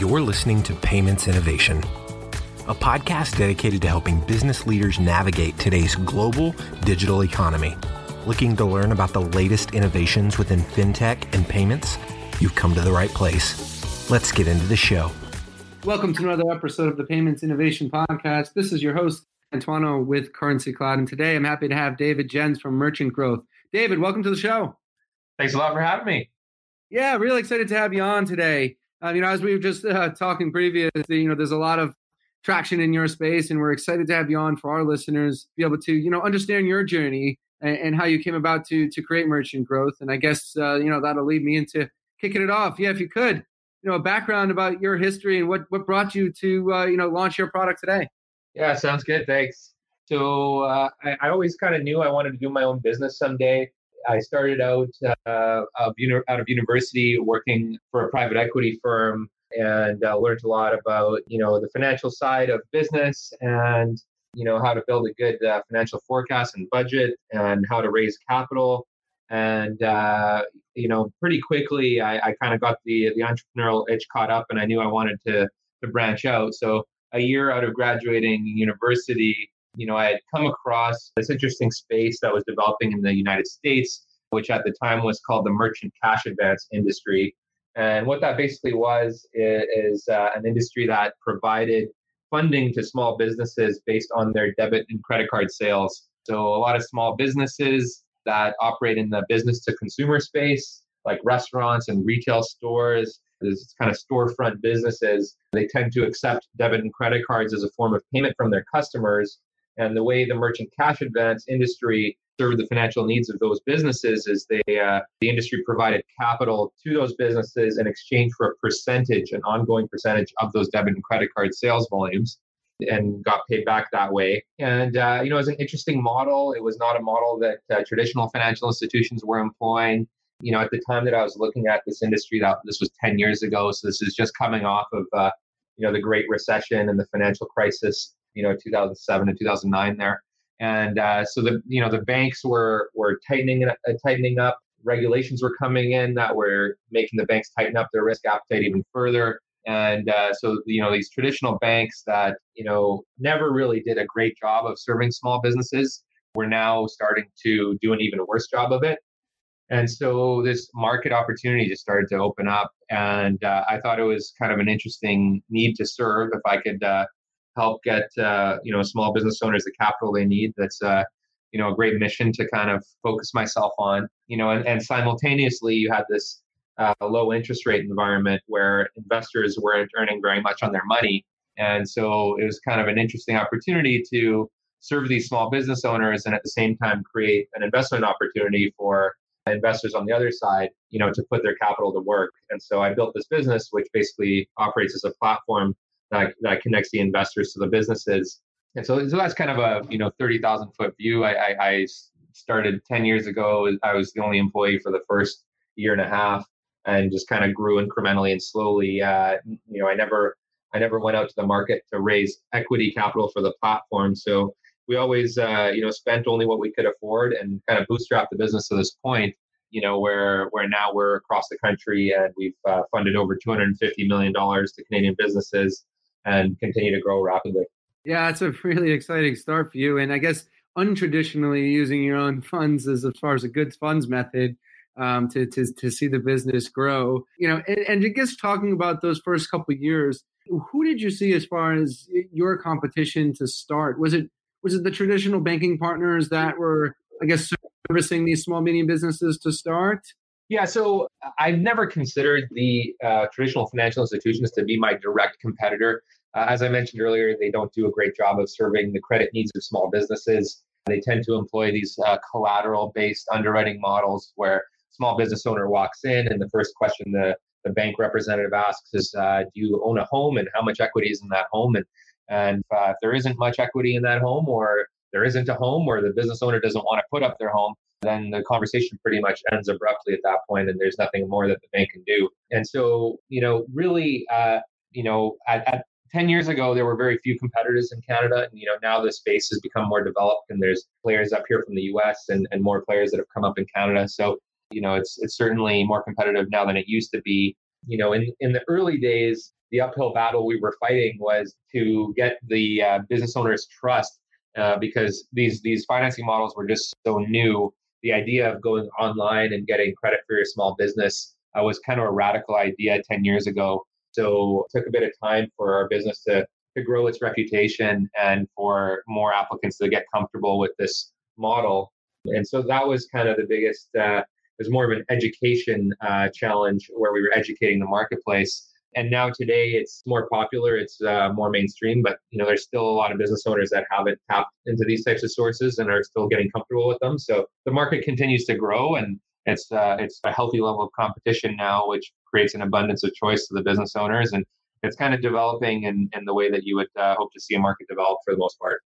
You're listening to Payments Innovation, a podcast dedicated to helping business leaders navigate today's global digital economy. Looking to learn about the latest innovations within fintech and payments? You've come to the right place. Let's get into the show. Welcome to another episode of the Payments Innovation Podcast. This is your host, Antoino with Currency Cloud. And today I'm happy to have David Gens from Merchant Growth. David, welcome to the show. Thanks a lot for having me. Yeah, really excited to have you on today. Uh, you know, as we were just uh, talking previously, you know, there's a lot of traction in your space, and we're excited to have you on for our listeners, be able to, you know, understand your journey and, and how you came about to to create merchant growth. And I guess, uh, you know, that'll lead me into kicking it off. Yeah, if you could, you know, a background about your history and what what brought you to, uh, you know, launch your product today. Yeah, sounds good. Thanks. So uh, I, I always kind of knew I wanted to do my own business someday. I started out uh, of out of university working for a private equity firm and uh, learned a lot about you know the financial side of business and you know how to build a good uh, financial forecast and budget and how to raise capital. And uh, you know pretty quickly I, I kind of got the the entrepreneurial itch caught up and I knew I wanted to to branch out. So a year out of graduating university you know, I had come across this interesting space that was developing in the United States, which at the time was called the merchant cash advance industry. And what that basically was is, uh, an industry that provided funding to small businesses based on their debit and credit card sales. So a lot of small businesses that operate in the business to consumer space, like restaurants and retail stores, this kind of storefront businesses, they tend to accept debit and credit cards as a form of payment from their customers and the way the merchant cash advance industry served the financial needs of those businesses is they uh, the industry provided capital to those businesses in exchange for a percentage, an ongoing percentage of those debit and credit card sales volumes, and got paid back that way. And uh, you know, it was an interesting model. It was not a model that uh, traditional financial institutions were employing. You know, at the time that I was looking at this industry, that this was 10 years ago, so this is just coming off of uh, you know the Great Recession and the financial crisis you know 2007 and 2009 there. And uh, so the you know the banks were were tightening uh, tightening up. Regulations were coming in that were making the banks tighten up their risk appetite even further. And uh, so you know these traditional banks that you know never really did a great job of serving small businesses were now starting to do an even worse job of it. And so this market opportunity just started to open up. And uh, i thought it was kind of an interesting need to serve if i could uh, help get uh, you know small business owners the capital they need. That's uh, you know a great mission to kind of focus myself on. You know, and, and simultaneously you had this uh, low interest rate environment where investors weren't earning very much on their money, and so it was kind of an interesting opportunity to serve these small business owners and at the same time create an investment opportunity for investors on the other side, you know, to put their capital to work. And so I built this business, which basically operates as a platform that, that connects the investors to the businesses. And so, so that's kind of a you know thirty thousand foot view. I, I, I started ten years ago. I was the only employee for the first year and a half, and just kind of grew incrementally and slowly. Uh, you know, I never I never went out to the market to raise equity capital for the platform. So we always uh, you know spent only what we could afford and kind of bootstrapped the business to this point. You know, where where now we're across the country and we've uh, funded over 250 million dollars to Canadian businesses and continue to grow rapidly. Yeah, it's a really exciting start for you. And I guess untraditionally using your own funds as, as far as a good funds method um, to, to, to see the business grow. You know, and, and I guess talking about those first couple years, who did you see as far as your competition to start? Was it was it the traditional banking partners that were, I guess, servicing these small medium businesses to start? Yeah, so I've never considered the uh, traditional financial institutions to be my direct competitor. Uh, as I mentioned earlier, they don't do a great job of serving the credit needs of small businesses. They tend to employ these uh, collateral based underwriting models where small business owner walks in and the first question the, the bank representative asks is, uh, do you own a home and how much equity is in that home? And, and uh, if there isn't much equity in that home or there isn't a home or the business owner doesn't want to put up their home, then the conversation pretty much ends abruptly at that point and there's nothing more that the bank can do. And so, you know, really, uh, you know, at, at 10 years ago, there were very few competitors in Canada. And, you know, now the space has become more developed and there's players up here from the US and, and more players that have come up in Canada. So, you know, it's, it's certainly more competitive now than it used to be. You know, in, in the early days, the uphill battle we were fighting was to get the uh, business owners trust uh, because these these financing models were just so new. The idea of going online and getting credit for your small business uh, was kind of a radical idea 10 years ago. So it took a bit of time for our business to to grow its reputation and for more applicants to get comfortable with this model. And so that was kind of the biggest. Uh, it was more of an education uh, challenge where we were educating the marketplace and now today it's more popular it's uh, more mainstream but you know there's still a lot of business owners that haven't tapped into these types of sources and are still getting comfortable with them. So the market continues to grow and it's uh, it's a healthy level of competition now which creates an abundance of choice to the business owners and it's kind of developing in, in the way that you would uh, hope to see a market develop for the most part.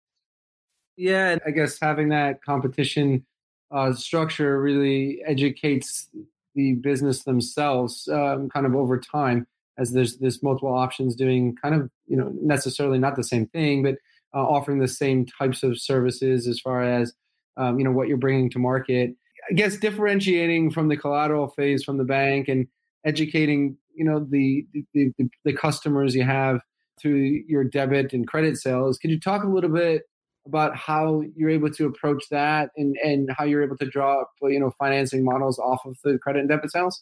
Yeah and i guess having that competition uh, structure really educates the business themselves um, kind of over time as there's there's multiple options doing kind of you know necessarily not the same thing, but uh, offering the same types of services as far as um, you know what you're bringing to market. I guess differentiating from the collateral phase from the bank and educating you know the the, the, the customers you have through your debit and credit sales. Could you talk a little bit about how you're able to approach that and, and how you're able to draw you know financing models off of the credit and debit sales?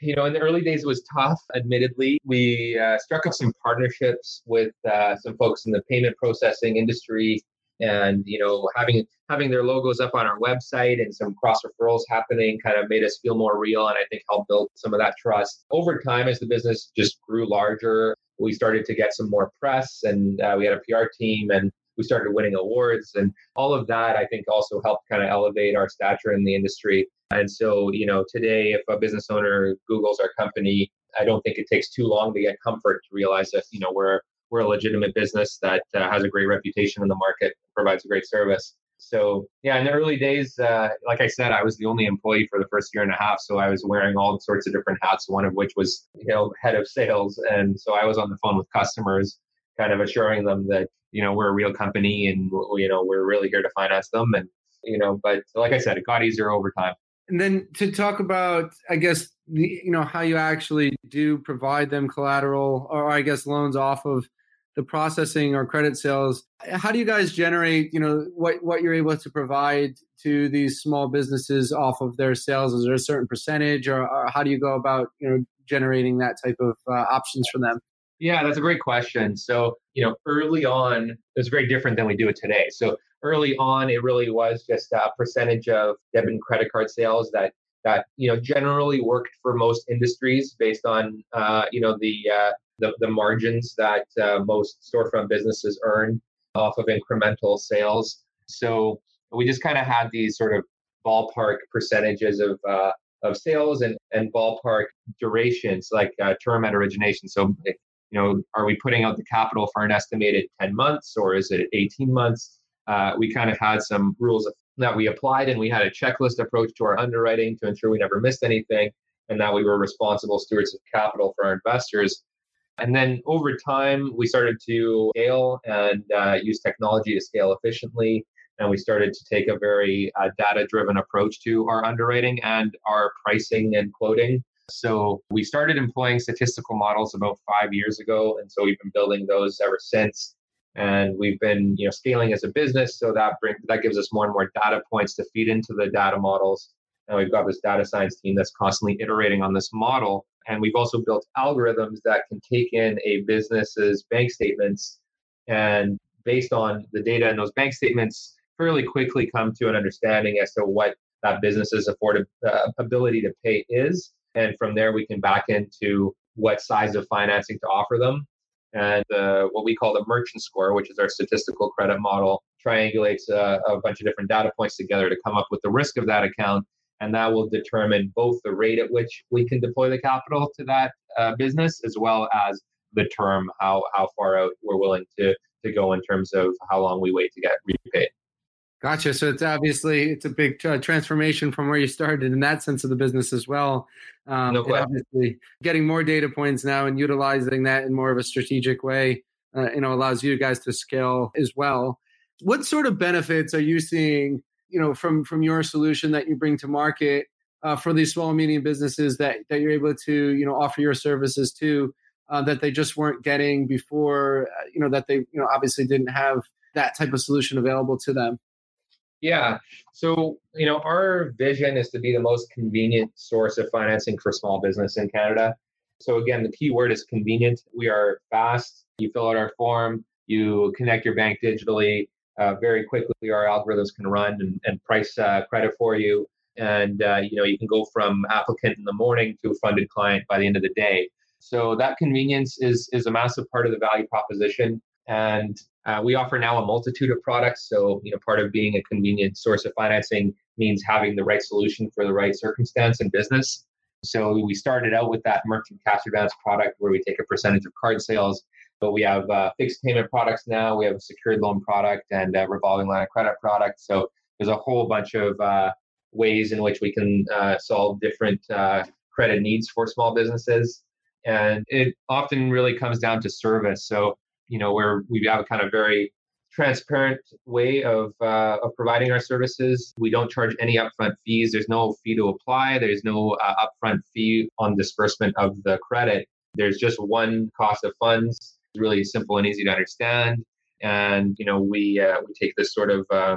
You know, in the early days, it was tough, admittedly. We uh, struck up some partnerships with uh, some folks in the payment processing industry and, you know, having having their logos up on our website and some cross referrals happening kind of made us feel more real and I think helped build some of that trust. Over time, as the business just grew larger, we started to get some more press and uh, we had a PR team and we started winning awards and all of that i think also helped kind of elevate our stature in the industry and so you know today if a business owner googles our company i don't think it takes too long to get comfort to realize that you know we're we're a legitimate business that uh, has a great reputation in the market provides a great service. So yeah in the early days uh, like i said i was the only employee for the first year and a half so i was wearing all sorts of different hats one of which was you know head of sales. And so i was on the phone with customers kind of assuring them that you know we're a real company and you know we're really here to finance them. And you know but like i said it got easier over time and then to talk about i guess you know how you actually do provide them collateral or i guess loans off of the processing or credit sales how do you guys generate you know what what you're able to provide to these small businesses off of their sales is there a certain percentage or, or how do you go about you know generating that type of uh, options for them yeah, that's a great question. So, you know, early on, it was very different than we do it today. So, early on, it really was just a percentage of debit and credit card sales that that you know generally worked for most industries based on uh, you know the, uh, the the margins that uh, most storefront businesses earn off of incremental sales. So we just kind of had these sort of ballpark percentages of uh, of sales and, and ballpark durations, like uh, term at origination. So you know, are we putting out the capital for an estimated 10 months or is it 18 months? Uh, we kind of had some rules that we applied and we had a checklist approach to our underwriting to ensure we never missed anything and that we were responsible stewards of capital for our investors. And then over time, we started to scale and uh, use technology to scale efficiently. And we started to take a very uh, data driven approach to our underwriting and our pricing and quoting. So we started employing statistical models about five years ago, and so we've been building those ever since. And we've been, you know, scaling as a business, so that bring, that gives us more and more data points to feed into the data models. And we've got this data science team that's constantly iterating on this model. And we've also built algorithms that can take in a business's bank statements and based on the data in those bank statements, fairly quickly come to an understanding as to what that business's afford- uh, ability to pay is and from there, we can back into what size of financing to offer them. And uh, what we call the merchant score, which is our statistical credit model, triangulates uh, a bunch of different data points together to come up with the risk of that account. And that will determine both the rate at which we can deploy the capital to that uh, business, as well as the term, how, how far out we're willing to, to go in terms of how long we wait to get repaid. Gotcha. So it's obviously it's a big uh, transformation from where you started in that sense of the business as well. Um, no obviously, getting more data points now and utilizing that in more of a strategic way, uh, you know, allows you guys to scale as well. What sort of benefits are you seeing, you know, from from your solution that you bring to market uh, for these small and medium businesses that that you're able to, you know, offer your services to? uh, that they just weren't getting before, uh, you know, that they, you know, obviously didn't have that type of solution available to them? Yeah. So, you know, our vision is to be the most convenient source of financing for small business in Canada. So, again, the key word is convenient. We are fast. You fill out our form, you connect your bank digitally. Uh, very quickly, our algorithms can run and, and price uh, credit for you. And, uh, you know, you can go from applicant in the morning to a funded client by the end of the day. So that convenience is, is a massive part of the value proposition. And uh, we offer now a multitude of products. So, you know, part of being a convenient source of financing means having the right solution for the right circumstance and business. So we started out with that merchant cash advance product where we take a percentage of card sales, but we have uh, fixed payment products now. We have a secured loan product and a revolving line of credit product. So there's a whole bunch of uh, ways in which we can uh, solve different uh, credit needs for small businesses. And it often really comes down to service. So you know, where we have a kind of very transparent way of, uh, of providing our services. We don't charge any upfront fees. There's no fee to apply. There's no uh, upfront fee on disbursement of the credit. There's just one cost of funds. It's really simple and easy to understand. And you know, we uh, we take this sort of uh,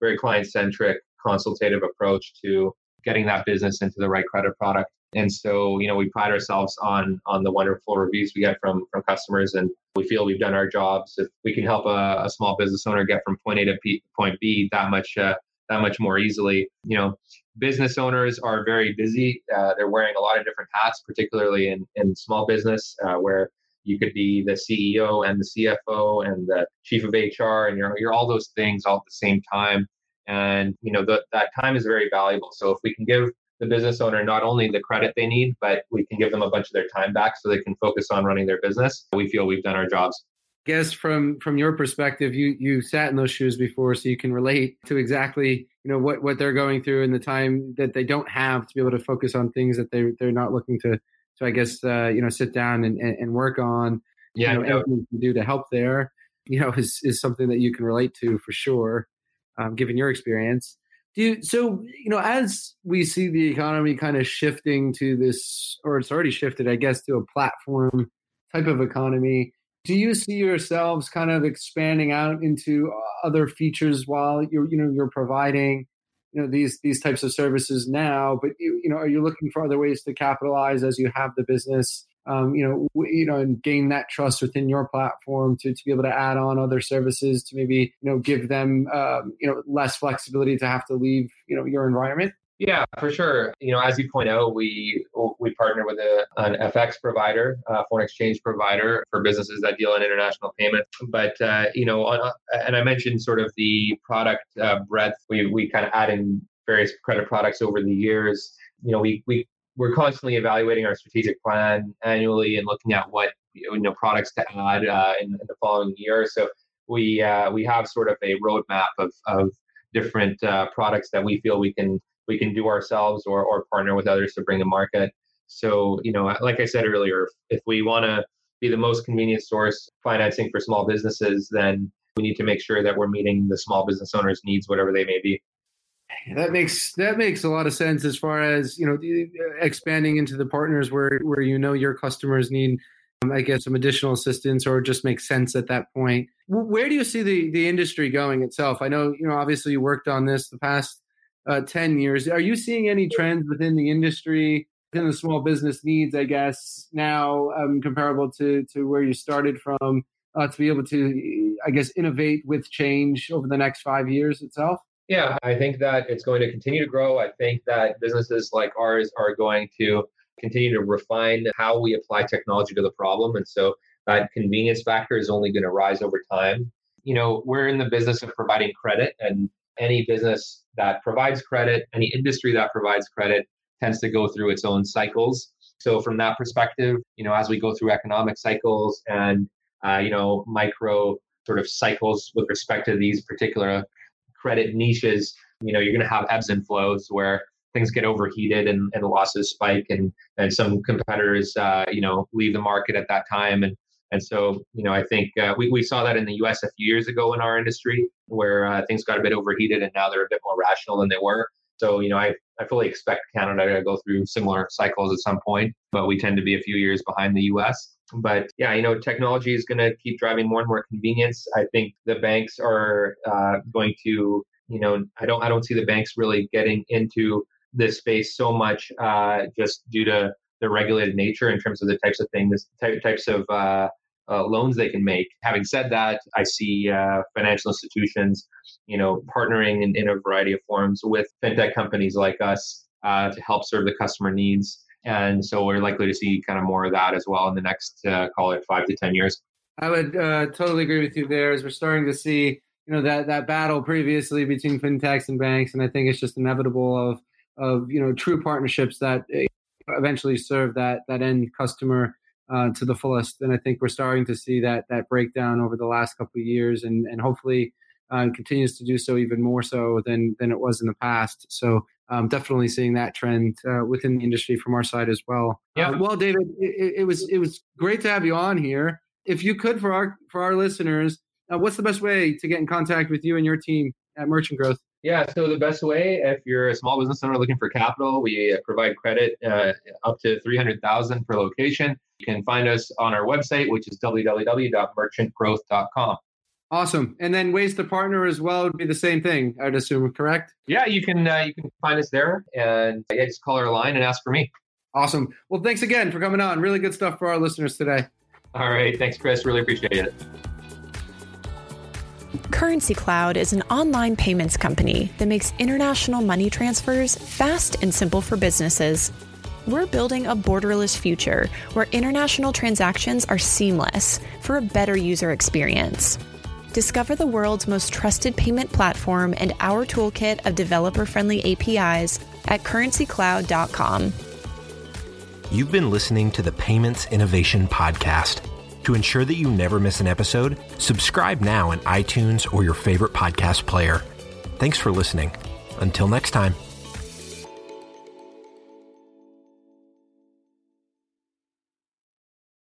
very client centric, consultative approach to getting that business into the right credit product. And so, you know, we pride ourselves on on the wonderful reviews we get from from customers, and we feel we've done our jobs. If we can help a, a small business owner get from point A to P, point B that much uh, that much more easily, you know, business owners are very busy. Uh, they're wearing a lot of different hats, particularly in in small business, uh, where you could be the CEO and the CFO and the chief of HR, and you're you're all those things all at the same time. And you know the, that time is very valuable. So if we can give the business owner not only the credit they need, but we can give them a bunch of their time back so they can focus on running their business. We feel we've done our jobs. I Guess from from your perspective, you you sat in those shoes before, so you can relate to exactly you know what what they're going through and the time that they don't have to be able to focus on things that they they're not looking to. So I guess uh, you know sit down and, and, work on. Yeah, you know, anything you can do to help there. You know, is is something that you can relate to for sure, um, given your experience. Do you, so you know as we see the economy kind of shifting to this, or it's already shifted, I guess, to a platform type of economy. Do you see yourselves kind of expanding out into uh, other features while you're you know you're providing you know these these types of services now? But you, you know, are you looking for other ways to capitalize as you have the business um, you know, you know, and gain that trust within your platform to, to be able to add on other services to maybe, you know, give them, um, you know, less flexibility to have to leave, you know, your environment? Yeah, for sure. You know, as you point out, we we partner with a, an FX provider, uh, foreign exchange provider for businesses that deal in international payment. But uh, you know, on, uh, and I mentioned sort of the product uh, breadth. We we kind of add in various credit products over the years. You know, we we we're constantly evaluating our strategic plan annually and looking at what you know products to add uh, in, in, the following year. So we uh, we have sort of a roadmap of of different uh, products that we feel we can we can do ourselves or or partner with others to bring to market. So you know, like I said earlier, if we want to be the most convenient source financing for small businesses, then we need to make sure that we're meeting the small business owners' needs, whatever they may be. That makes that makes a lot of sense as far as you know expanding into the partners where where you know your customers need um, I guess some additional assistance or just makes sense at that point. Where do you see the the industry going itself? I know you know obviously you worked on this the past uh, ten years. Are you seeing any trends within the industry? within the small business needs, I guess, now um, comparable to to where you started from, uh, to be able to, I guess, innovate with change over the next five years itself? Yeah, I think that it's going to continue to grow. I think that businesses like ours are going to continue to refine how we apply technology to the problem. And so that convenience factor is only going to rise over time. You know, we're in the business of providing credit, and any business that provides credit, any industry that provides credit tends to go through its own cycles. So, from that perspective, you know, as we go through economic cycles and, uh, you know, micro sort of cycles with respect to these particular credit niches, you know, you're going to have ebbs and flows where things get overheated and, and losses spike and, and some competitors, uh, you know, leave the market at that time. And, and so, you know, I think uh, we, we saw that in the US a few years ago in our industry where uh, things got a bit overheated and now they're a bit more rational than they were. So, you know, I, I fully expect Canada to go through similar cycles at some point, but we tend to be a few years behind the US. But yeah, you know, technology is going to keep driving more and more convenience. I think the banks are uh, going to, you know, I don't, I don't see the banks really getting into this space so much uh, just due to the regulated nature in terms of the types of things, types of uh, uh, loans they can make. Having said that, I see uh, financial institutions, you know, partnering in, in, a variety of forms with fintech companies like us uh, to help serve the customer needs. And so we're likely to see kind of more of that as well in the next, uh, call it five to 10 years. I would uh, totally agree with you there as we're starting to see, you know, that, that battle previously between fintechs and banks. And I think it's just inevitable of, of, you know, true partnerships that eh, eventually serve that, that end customer uh, to the fullest. And I think we're starting to see that, that breakdown over the last couple of years and, and hopefully uh, continues to do so even more so than, than it was in the past. So um, definitely seeing that trend uh, within the industry from our side as well. Yeah. Uh, well, David, it, it, was it was great to have you on here. If you could, for our for our listeners, uh, what's the best way to get in contact with you and your team at Merchant Growth? Yeah, so the best way, if you're a small business owner looking for capital, we provide credit uh, up to three hundred thousand per location. You can find us on our website, which is www.merchantgrowth.com. Awesome. And then ways to partner as well would be the same thing, I'd assume, correct? Yeah, you can uh, you can find us there and yeah, just call our line and ask for me. Awesome. Well, thanks again for coming on. Really good stuff for our listeners today. All right. Thanks, Chris. Really appreciate it. Currency Cloud is an online payments company that makes international money transfers fast and simple for businesses. We're building a borderless future where international transactions are seamless for a better user experience. Discover the world's most trusted payment platform and our toolkit of developer friendly APIs at currencycloud.com. You've been listening to the Payments Innovation Podcast. To ensure that you never miss an episode, subscribe now in iTunes or your favorite podcast player. Thanks for listening. Until next time.